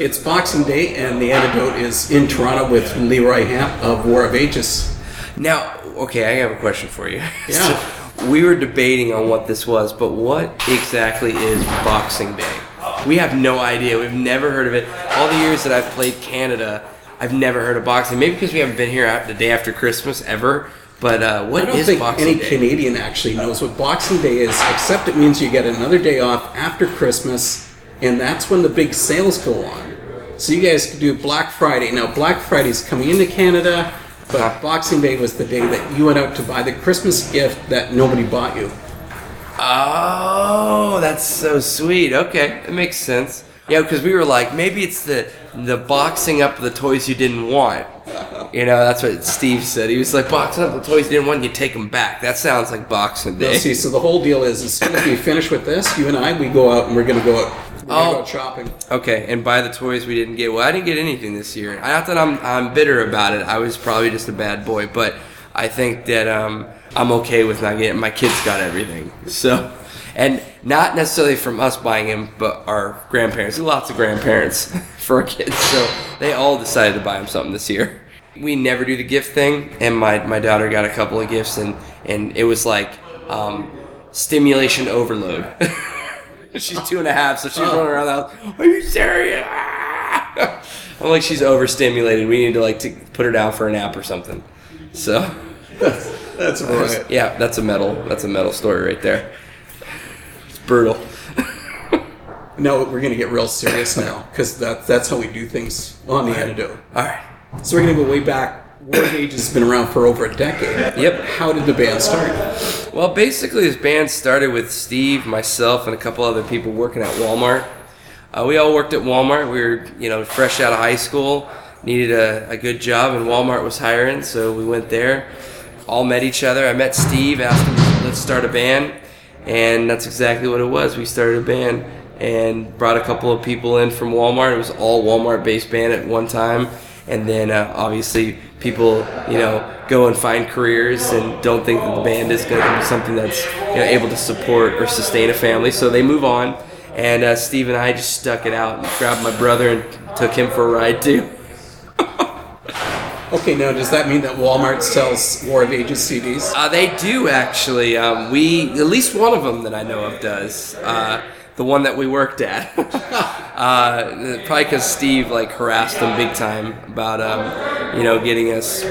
It's Boxing Day, and the antidote is in Toronto with Leroy Hamp of War of Ages. Now, okay, I have a question for you. Yeah. So, we were debating on what this was, but what exactly is Boxing Day? We have no idea. We've never heard of it. All the years that I've played Canada, I've never heard of boxing. Maybe because we haven't been here the day after Christmas ever. But uh, what I don't is think Boxing any Day? Canadian actually knows what Boxing Day is, except it means you get another day off after Christmas, and that's when the big sales go on. So you guys could do Black Friday. Now, Black Friday's coming into Canada, but Boxing Day was the day that you went out to buy the Christmas gift that nobody bought you. Oh, that's so sweet. Okay, that makes sense. Yeah, because we were like, maybe it's the the boxing up the toys you didn't want. You know, that's what Steve said. He was like, boxing up the toys you didn't want, you take them back. That sounds like Boxing Day. see, so the whole deal is as soon as we finish with this, you and I, we go out and we're going to go out. We're Oh. go shopping. Okay, and buy the toys we didn't get. Well, I didn't get anything this year. Not that I'm I'm bitter about it. I was probably just a bad boy, but I think that um, I'm okay with not getting. My kids got everything, so and not necessarily from us buying them, but our grandparents. Lots of grandparents for our kids, so they all decided to buy them something this year. We never do the gift thing, and my my daughter got a couple of gifts, and and it was like um, stimulation overload. She's two and a half, so she's running around the house. Are you serious? Ah! I'm like, she's overstimulated. We need to like to put her down for a nap or something. So, That's right. yeah, that's a metal. That's a metal story right there. It's brutal. No, we're going to get real serious now because that, that's how we do things on the antidote. All right. So we're going to go way back. War of has been around for over a decade. Yep. How did the band start? Well, basically, this band started with Steve, myself, and a couple other people working at Walmart. Uh, we all worked at Walmart. We were, you know, fresh out of high school, needed a, a good job, and Walmart was hiring, so we went there. All met each other. I met Steve, asked him, let's start a band, and that's exactly what it was. We started a band and brought a couple of people in from Walmart. It was all Walmart-based band at one time, and then uh, obviously people, you know, go and find careers and don't think that the band is going to be something that's you know, able to support or sustain a family, so they move on. And uh, Steve and I just stuck it out and grabbed my brother and took him for a ride too. Okay, now does that mean that Walmart sells War of Ages CDs? Uh, they do actually. Um, we at least one of them that I know of does. Uh, the one that we worked at. uh, probably because Steve like harassed them big time about um, you know getting us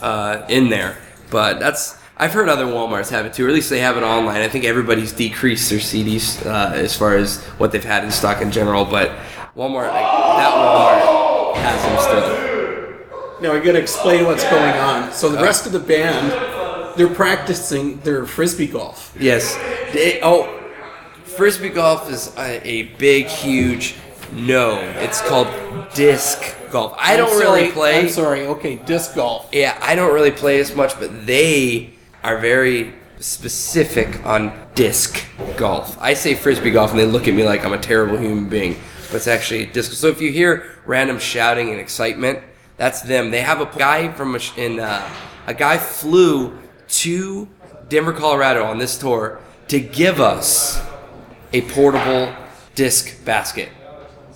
uh, in there. But that's I've heard other WalMarts have it too, or at least they have it online. I think everybody's decreased their CDs uh, as far as what they've had in stock in general. But Walmart, like, that Walmart has them still. Now going to explain what's going on. So the rest of the band, they're practicing their frisbee golf. Yes. They, oh, frisbee golf is a, a big, huge no. It's called disc golf. I don't I'm really play. I'm sorry. Okay, disc golf. Yeah, I don't really play as much, but they are very specific on disc golf. I say frisbee golf, and they look at me like I'm a terrible human being. But it's actually disc. So if you hear random shouting and excitement, that's them. They have a guy from a, in uh, a guy flew to Denver, Colorado on this tour to give us a portable disc basket.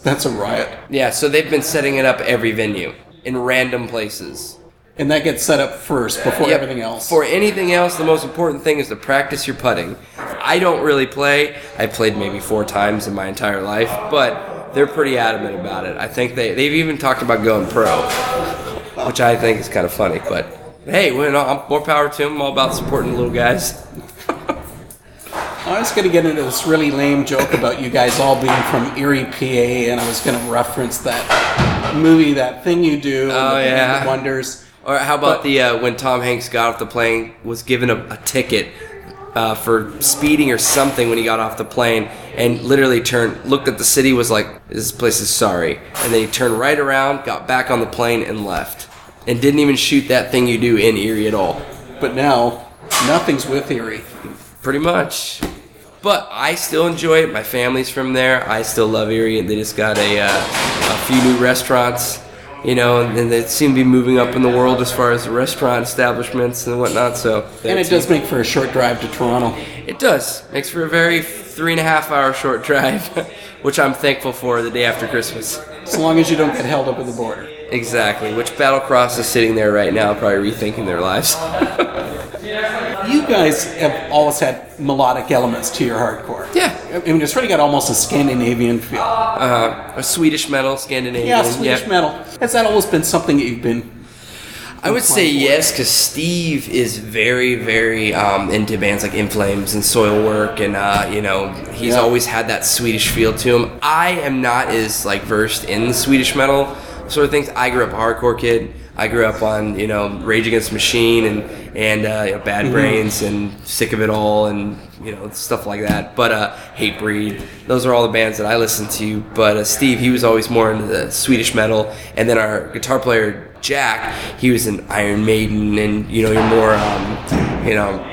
That's a riot. Yeah, so they've been setting it up every venue in random places. And that gets set up first before Yep. everything else. For anything else, the most important thing is to practice your putting. I don't really play. I played maybe four times in my entire life, but they're pretty adamant about it. I think they they've even talked about going pro, which I think is kind of funny. But hey, I'm more power to them. I'm all about supporting the little guys. I was going to get into this really lame joke about you guys all being from Erie, PA, and I was going to reference that movie, that thing you do, Oh, the yeah. Wonders. Or how about But- the uh, when Tom Hanks got off the plane was given a, a ticket uh, for speeding or something when he got off the plane and literally turned looked at the city was like this place is sorry and then he turned right around got back on the plane and left and didn't even shoot that thing you do in Erie at all But now, nothing's with Erie. pretty much but I still enjoy it my family's from there I still love Erie and they just got a, uh, a few new restaurants you know and, and they seem to be moving up in the world as far as restaurant establishments and whatnot so And it does make for a short drive to Toronto. It does. Makes for a very three and a half hour short drive. which I'm thankful for the day after Christmas. As long as you don't get held up at the border. Exactly, which Battlecross is sitting there right now, probably rethinking their lives. You guys have always had melodic elements to your hardcore. Yeah. I mean, it's really got almost a Scandinavian feel. Uh, a Swedish metal, Scandinavian. yeah, Swedish metal. Has that always been something that you've been I would say yes, because Steve is very, very um, into bands like In Flames and Soilwork, and uh, you know he's Yeah. always had that Swedish feel to him. I am not as like versed in Swedish metal sort of things. I grew up a hardcore kid. I grew up on you know Rage Against the Machine and and uh, you know, Bad Brains and Sick of It All and you know stuff like that. But uh, Hatebreed, those are all the bands that I listen to. But uh, Steve, he was always more into the Swedish metal, and then our guitar player Jack, he was in Iron Maiden, and you know you're more um, you know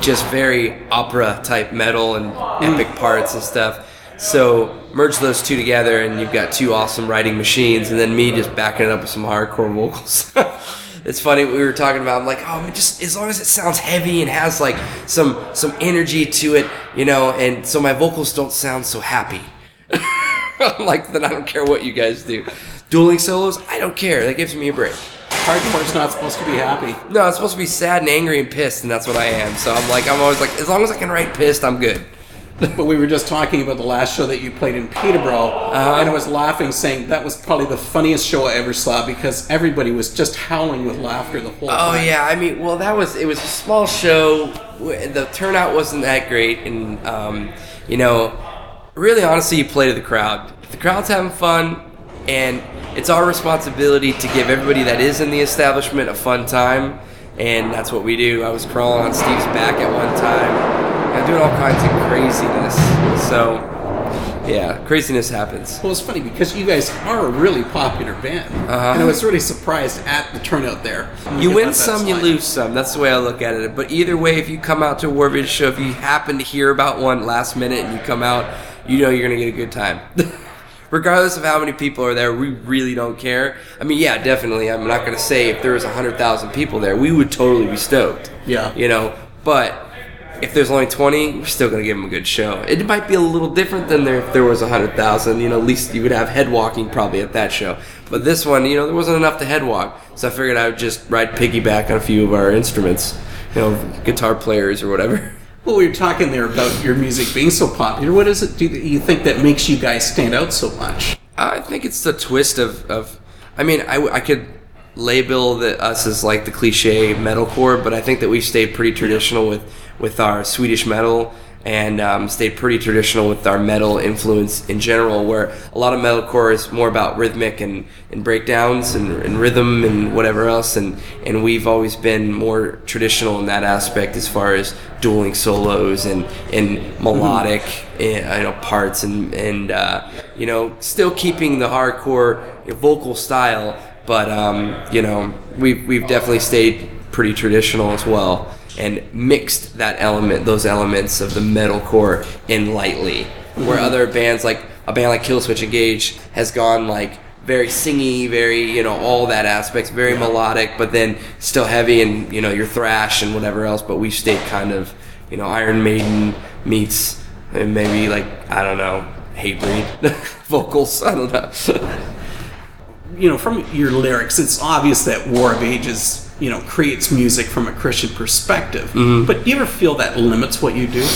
just very opera type metal and epic parts and stuff. So merge those two together, and you've got two awesome writing machines, and then me just backing it up with some hardcore vocals. it's funny we were talking about. I'm like, oh, man, just as long as it sounds heavy and has like some some energy to it, you know, and so my vocals don't sound so happy. I'm like, then I don't care what you guys do. Dueling solos, I don't care. That gives me a break. hardcore's not supposed to be happy. No, it's supposed to be sad and angry and pissed, and that's what I am. So I'm like, I'm always like, as long as I can write pissed, I'm good. But we were just talking about the last show that you played in Peterborough, Uh-huh. and I was laughing, saying that was probably the funniest show I ever saw because everybody was just howling with laughter the whole time. Oh time. yeah, I mean, well, that was it was a small show. The turnout wasn't that great, and um, you know, really, honestly, you play to the crowd. If the crowd's having fun, and it's our responsibility to give everybody that is in the establishment a fun time, and that's what we do. I was crawling on Steve's back at one time, and doing all kinds of craziness. So, yeah, craziness happens. Well, it's funny because you guys are a really popular band, and I was really surprised at the turnout there. Uh-huh. You win some, you lose some. That's the way I look at it. But either way, if you come out to a War show, if you happen to hear about one last minute and you come out, you know you're going to get a good time. Regardless of how many people are there, we really don't care. I mean, yeah, definitely. I'm not going to say if there was 100,000 people there, we would totally be stoked. Yeah. You know, but if there's only 20, we're still going to give them a good show. It might be a little different than there if there was 100,000. You know, at least you would have head walking probably at that show. But this one, you know, there wasn't enough to head walk. So I figured I would just ride piggyback on a few of our instruments, you know, guitar players or whatever. Well, we were talking there about your music being so popular. What is it do you think that makes you guys stand out so much? I think it's the twist of, of I mean, I, I could label the, us as like the cliche metalcore, but I think that we've stayed pretty traditional with, with our Swedish metal and um, stayed pretty traditional with our metal influence in general, where a lot of metalcore is more about rhythmic and, and breakdowns and, and rhythm and whatever else, and, and we've always been more traditional in that aspect as far as dueling solos and, and melodic uh, you know, parts and, and uh, you know, still keeping the hardcore vocal style, but um, you know, we've, we've definitely stayed pretty traditional as well and mixed that element, those elements of the metalcore in lightly. Where other bands like a band like Killswitch Engage has gone like very singy, very you know all that aspects, very melodic, but then still heavy and you know your thrash and whatever else. But we stayed kind of you know Iron Maiden meets and maybe like I don't know Hatebreed vocals. I don't know. You know, from your lyrics, it's obvious that War of Ages, you know, creates music from a Christian perspective. Mm-hmm. But do you ever feel that limits what you do?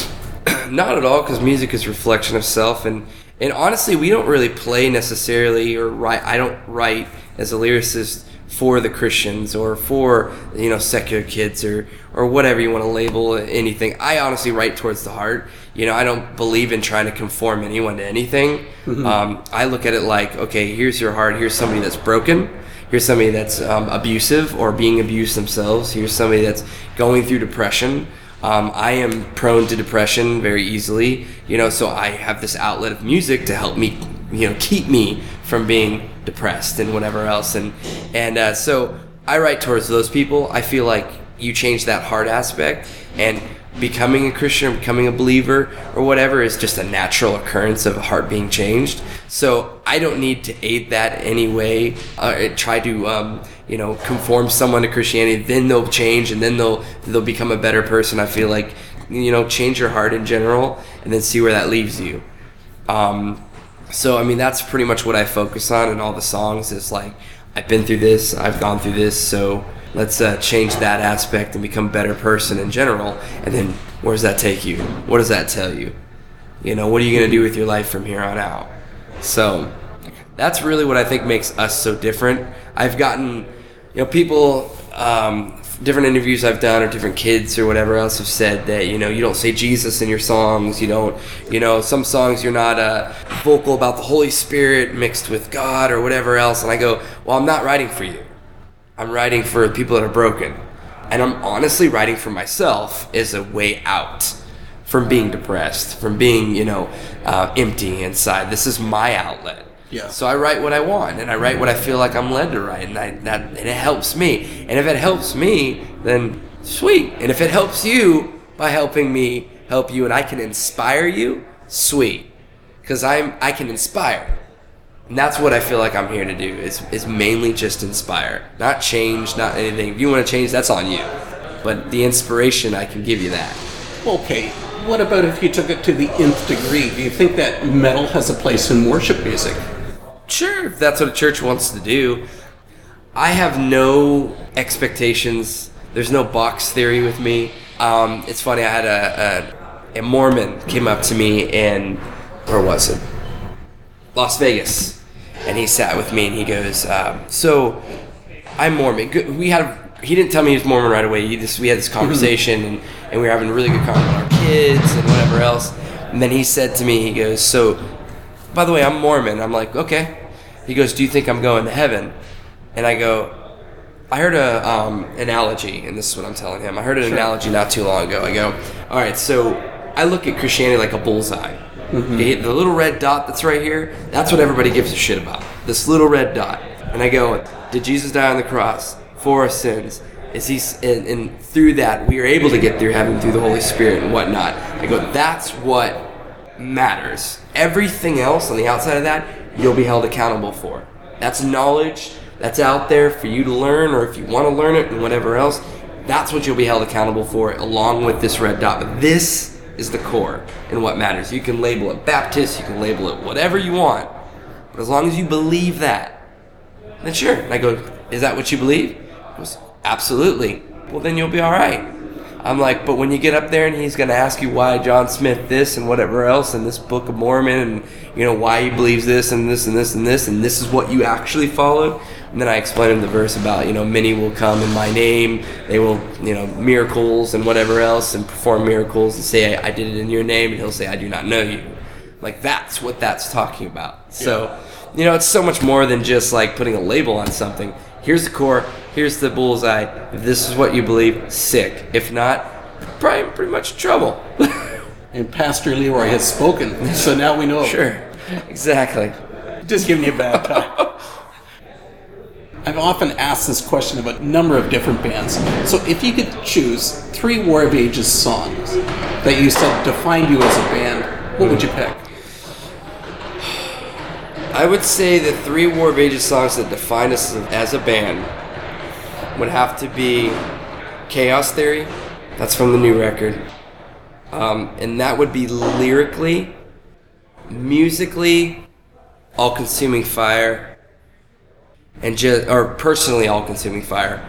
Not at all, because music is reflection of self, and and honestly, we don't really play necessarily or write. I don't write as a lyricist for the Christians or for you know secular kids or or whatever you want to label anything. I honestly write towards the heart. You know, I don't believe in trying to conform anyone to anything. Um, I look at it like, okay, here's your heart. Here's somebody that's broken. Here's somebody that's um, abusive or being abused themselves. Here's somebody that's going through depression. Um, I am prone to depression very easily, you know, so I have this outlet of music to help me, you know, keep me from being depressed and whatever else. And and uh, so I write towards those people. I feel like you change that heart aspect, and becoming a Christian, or becoming a believer, or whatever is just a natural occurrence of a heart being changed. So I don't need to aid that any way. Uh, try to, um, you know, conform someone to Christianity. Then they'll change, and then they'll they'll become a better person. I feel like, you know, change your heart in general, and then see where that leaves you. Um, So I mean, that's pretty much what I focus on in all the songs. Is like I've been through this, I've gone through this, so let's uh, change that aspect and become a better person in general. And then where does that take you? What does that tell you? You know, what are you going to do with your life from here on out? So that's really what I think makes us so different. I've gotten, you know, people, um, different interviews I've done, or different kids or whatever else have said that you know you don't say Jesus in your songs. You don't, you know, some songs you're not uh, vocal about the Holy Spirit mixed with God or whatever else. And I go, well, I'm not writing for you. I'm writing for people that are broken, and I'm honestly writing for myself as a way out from being depressed, from being you know uh, empty inside. This is my outlet. Yeah. So I write what I want, and I write what I feel like I'm led to write, and I, that and it helps me. And if it helps me, then sweet. And if it helps you by helping me help you, and I can inspire you, sweet. Because I'm I can inspire, and that's what I feel like I'm here to do. Is is mainly just inspire, not change, not anything. If you want to change, that's on you. But the inspiration, I can give you that. Okay, what about if you took it to the nth degree? Do you think that metal has a place in worship music? Sure, if that's what a church wants to do. I have no expectations. There's no box theory with me. Um, it's funny. I had a, a a Mormon came up to me in where was it? Las Vegas, and he sat with me and he goes, um, "So, I'm Mormon." We had he didn't tell me he was Mormon right away. He just we had this conversation and, and we were having a really good conversation about our kids and whatever else. And then he said to me, he goes, "So, by the way, I'm Mormon." I'm like, "Okay." He goes, "Do you think I'm going to heaven?" And I go, I heard a um, analogy, and this is what I'm telling him. I heard an analogy not too long ago. I go, all right, so I look at Christianity like a bullseye. Okay, the little red dot that's right here, that's what everybody gives a shit about. This little red dot. And I go, did Jesus die on the cross for our sins? Is he, and, and through that, we are able to get through heaven through the Holy Spirit and whatnot. I go, that's what matters. Everything else on the outside of that, you'll be held accountable for. That's knowledge that's out there for you to learn, or if you want to learn it and whatever else, that's what you'll be held accountable for, along with this red dot. But this is the core and what matters. You can label it Baptist, you can label it whatever you want, but as long as you believe that, then sure. And I go, is that what you believe? He goes, absolutely. Well, then you'll be all right. I'm like, but when you get up there and he's going to ask you why John Smith this and whatever else and this Book of Mormon and you know why he believes this and this and this and this and this is what you actually follow. And then I explain him the verse about you know many will come in my name, they will you know miracles and whatever else and perform miracles and say I, I did it in your name and he'll say I do not know you. Like that's what that's talking about. So you know it's so much more than just like putting a label on something. Here's the core. Here's the bullseye. If this is what you believe, sick. If not, probably pretty much trouble. And Pastor Leroy has spoken, so now we know. sure. Exactly. Just giving you a bad time. I've often asked this question of a number of different bands. So if you could choose three War of Ages songs that you said defined you as a band, what would you pick? I would say the three War of Ages songs that define us as a band would have to be Chaos Theory. That's from the new record. Um, and that would be lyrically, musically, All Consuming Fire, and just, or personally, All Consuming Fire.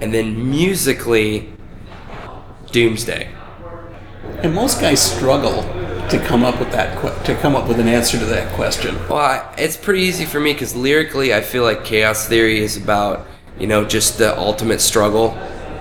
And then musically, Doomsday. And most guys struggle to come up with that que- to come up with an answer to that question. Well, I, it's pretty easy for me because lyrically, I feel like Chaos Theory is about you know just the ultimate struggle,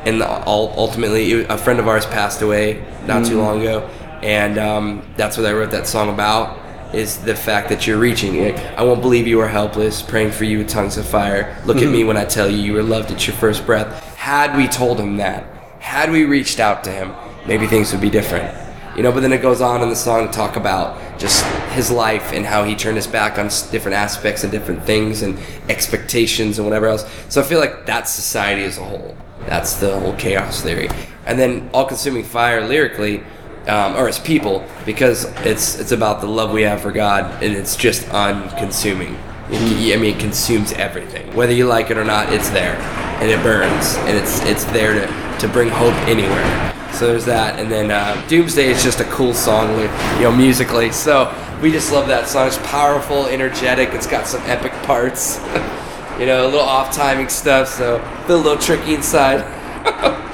and the, all, ultimately, a friend of ours passed away not too long ago, and um, that's what I wrote that song about. Is the fact that you're reaching it. I won't believe you are helpless, praying for you with tongues of fire. Look at me when I tell you you were loved at your first breath. Had we told him that, had we reached out to him, maybe things would be different you know but then it goes on in the song to talk about just his life and how he turned his back on different aspects and different things and expectations and whatever else so i feel like that's society as a whole that's the whole chaos theory and then all consuming fire lyrically um, or as people because it's it's about the love we have for god and it's just unconsuming it, I mean, it consumes everything. Whether you like it or not, it's there, and it burns, and it's it's there to, to bring hope anywhere. So there's that, and then uh, Doomsday is just a cool song, you know, musically. So we just love that song. It's powerful, energetic. It's got some epic parts. you know, a little off timing stuff. So feel a little tricky inside.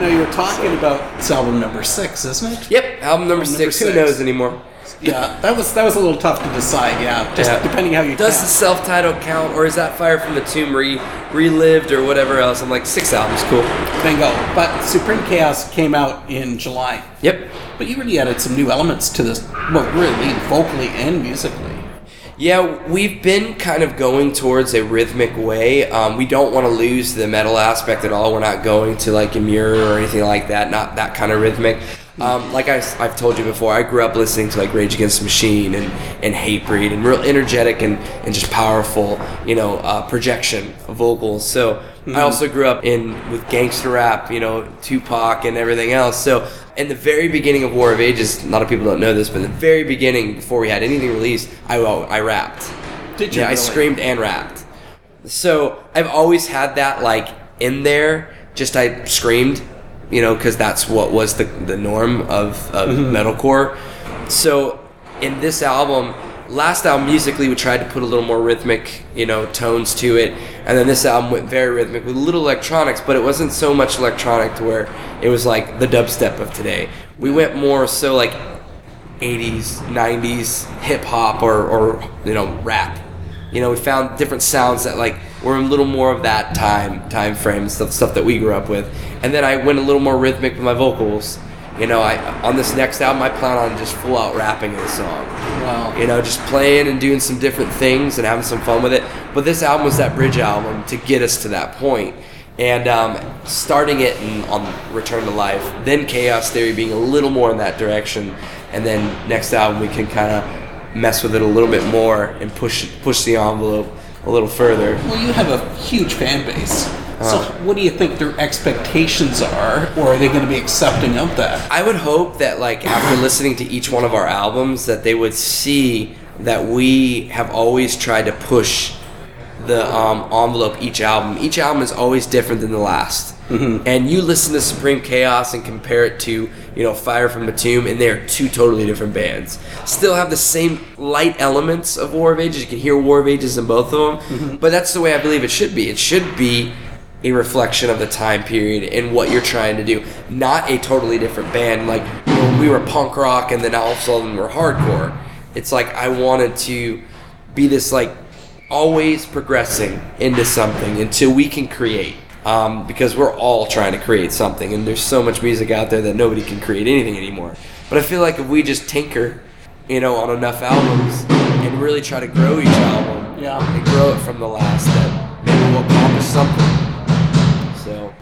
Now you were talking about it's album number six, isn't it? Yep, album number Album six. number Who knows anymore? Yeah, that was that was a little tough to decide. Yeah, just Yeah. depending how you Does count. the self-titled count, or is that Fire from the Tomb re- relived, or whatever else? I'm like six albums, cool. Bingo. But Supreme Chaos came out in July. Yep. But you really added some new elements to this, well, really, vocally and musically. Yeah, we've been kind of going towards a rhythmic way. Um, we don't want to lose the metal aspect at all. We're not going to like Emmure or anything like that. Not that kind of rhythmic. Um, like I, have told you before, I grew up listening to like Rage Against the Machine and, and Hatebreed and real energetic and, and just powerful, you know, uh, projection of vocals. So I also grew up in with gangster rap, you know, Tupac and everything else. So in the very beginning of War of Ages, a lot of people don't know this, but in the very beginning, before we had anything released, I, I rapped. Did you Yeah, I screamed and rapped. So I've always had that like in there. Just I screamed, you know, because that's what was the the norm of of mm-hmm. metalcore. So in this album, last album musically we tried to put a little more rhythmic, you know, tones to it, and then this album went very rhythmic with little electronics, but it wasn't so much electronic to where it was like the dubstep of today. We went more so like 80s, 90s hip hop or, or you know rap. You know, we found different sounds that like were a little more of that time time frame stuff stuff that we grew up with. And then I went a little more rhythmic with my vocals. You know, I on this next album I plan on just full out rapping in the song. Wow. You know, just playing and doing some different things and having some fun with it. But this album was that bridge album to get us to that point. And um, starting it in, on Return to Life, then Chaos Theory being a little more in that direction, and then next album we can kind of mess with it a little bit more and push push the envelope a little further. Well, you have a huge fan base. So, Uh. what do you think their expectations are, or are they going to be accepting of that? I would hope that like after listening to each one of our albums that they would see that we have always tried to push the um, envelope each album. Each album is always different than the last. Mm-hmm. And you listen to Supreme Chaos and compare it to, you know, Fire from the Tomb, and they're two totally different bands. Still have the same light elements of War of Ages. You can hear War of Ages in both of them, mm-hmm. but that's the way I believe it should be. It should be a reflection of the time period and what you're trying to do, not a totally different band. Like we were punk rock, and then all of a sudden we're hardcore. It's like I wanted to be this like always progressing into something until we can create. Um, because we're all trying to create something, and there's so much music out there that nobody can create anything anymore. But I feel like if we just tinker, you know, on enough albums and really try to grow each album, Yeah. and grow it from the last, that maybe we'll accomplish something. So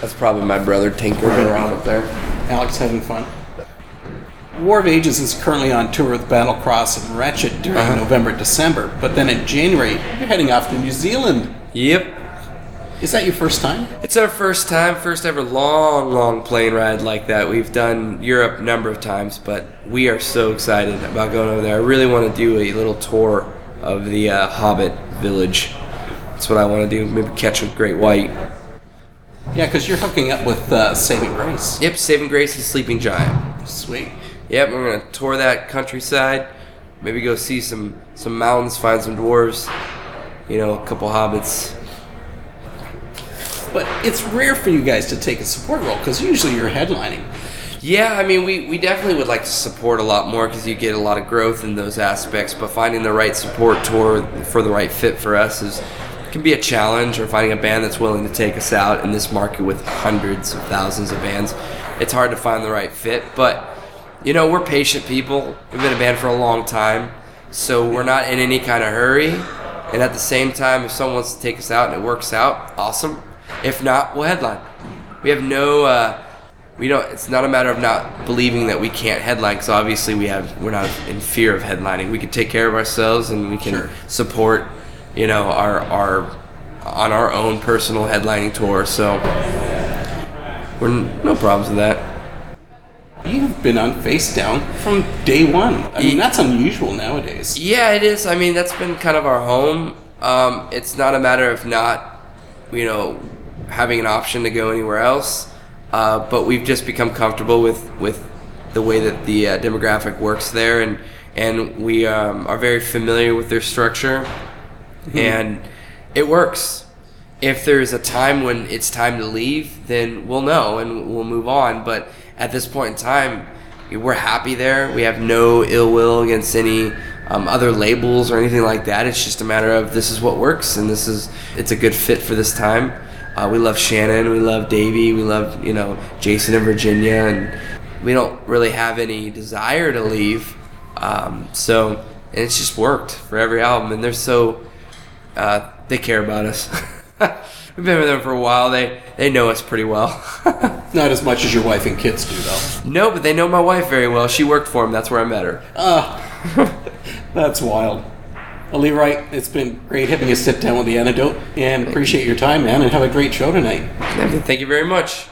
that's probably my brother tinkering around up there. Alex having fun. War of Ages is currently on tour with Battlecross and Wretched during Uh-huh. November, December, but then in January you're heading off to New Zealand. Yep. Is that your first time? It's our first time, first ever long, long plane ride like that. We've done Europe a number of times, but we are so excited about going over there. I really want to do a little tour of the uh, Hobbit village. That's what I want to do. Maybe catch a great white. Yeah, because you're hooking up with uh, Saving Grace. Yep, Saving Grace and Sleeping Giant. Sweet. Yep, we're gonna tour that countryside. Maybe go see some some mountains, find some dwarves. You know, a couple hobbits. But it's rare for you guys to take a support role because usually you're headlining. Yeah, I mean, we, we definitely would like to support a lot more because you get a lot of growth in those aspects. But finding the right support tour for the right fit for us is can be a challenge. Or finding a band that's willing to take us out in this market with hundreds of thousands of bands, it's hard to find the right fit. But you know, we're patient people. We've been a band for a long time, so we're not in any kind of hurry. And at the same time, if someone wants to take us out and it works out, awesome. If not, we'll headline. We have no. Uh, we don't. It's not a matter of not believing that we can't headline, because obviously we have. We're not in fear of headlining. We can take care of ourselves, and we can Sure. support. You know, our our on our own personal headlining tour. So we're n- no problems with that. You've been on Face Down from day one. I mean, that's unusual nowadays. Yeah, it is. I mean, that's been kind of our home. Um, it's not a matter of not, you know, having an option to go anywhere else, uh, but we've just become comfortable with with the way that the uh, demographic works there, and and we um, are very familiar with their structure, and it works. If there's a time when it's time to leave, then we'll know and we'll move on. But at this point in time, we're happy there. We have no ill will against any um, other labels or anything like that. It's just a matter of this is what works and this is it's a good fit for this time. Uh, we love Shannon, we love Davey, we love you know Jason and Virginia, and we don't really have any desire to leave. Um, so and it's just worked for every album, and they're so uh, they care about us. We've been with them for a while. They they know us pretty well. Not as much as your wife and kids do, though. no, but they know my wife very well. She worked for them. That's where I met her. That's wild. Well, Leroy, it's been great having you sit down with the antidote, and appreciate your time, man, and have a great show tonight. Thank you very much.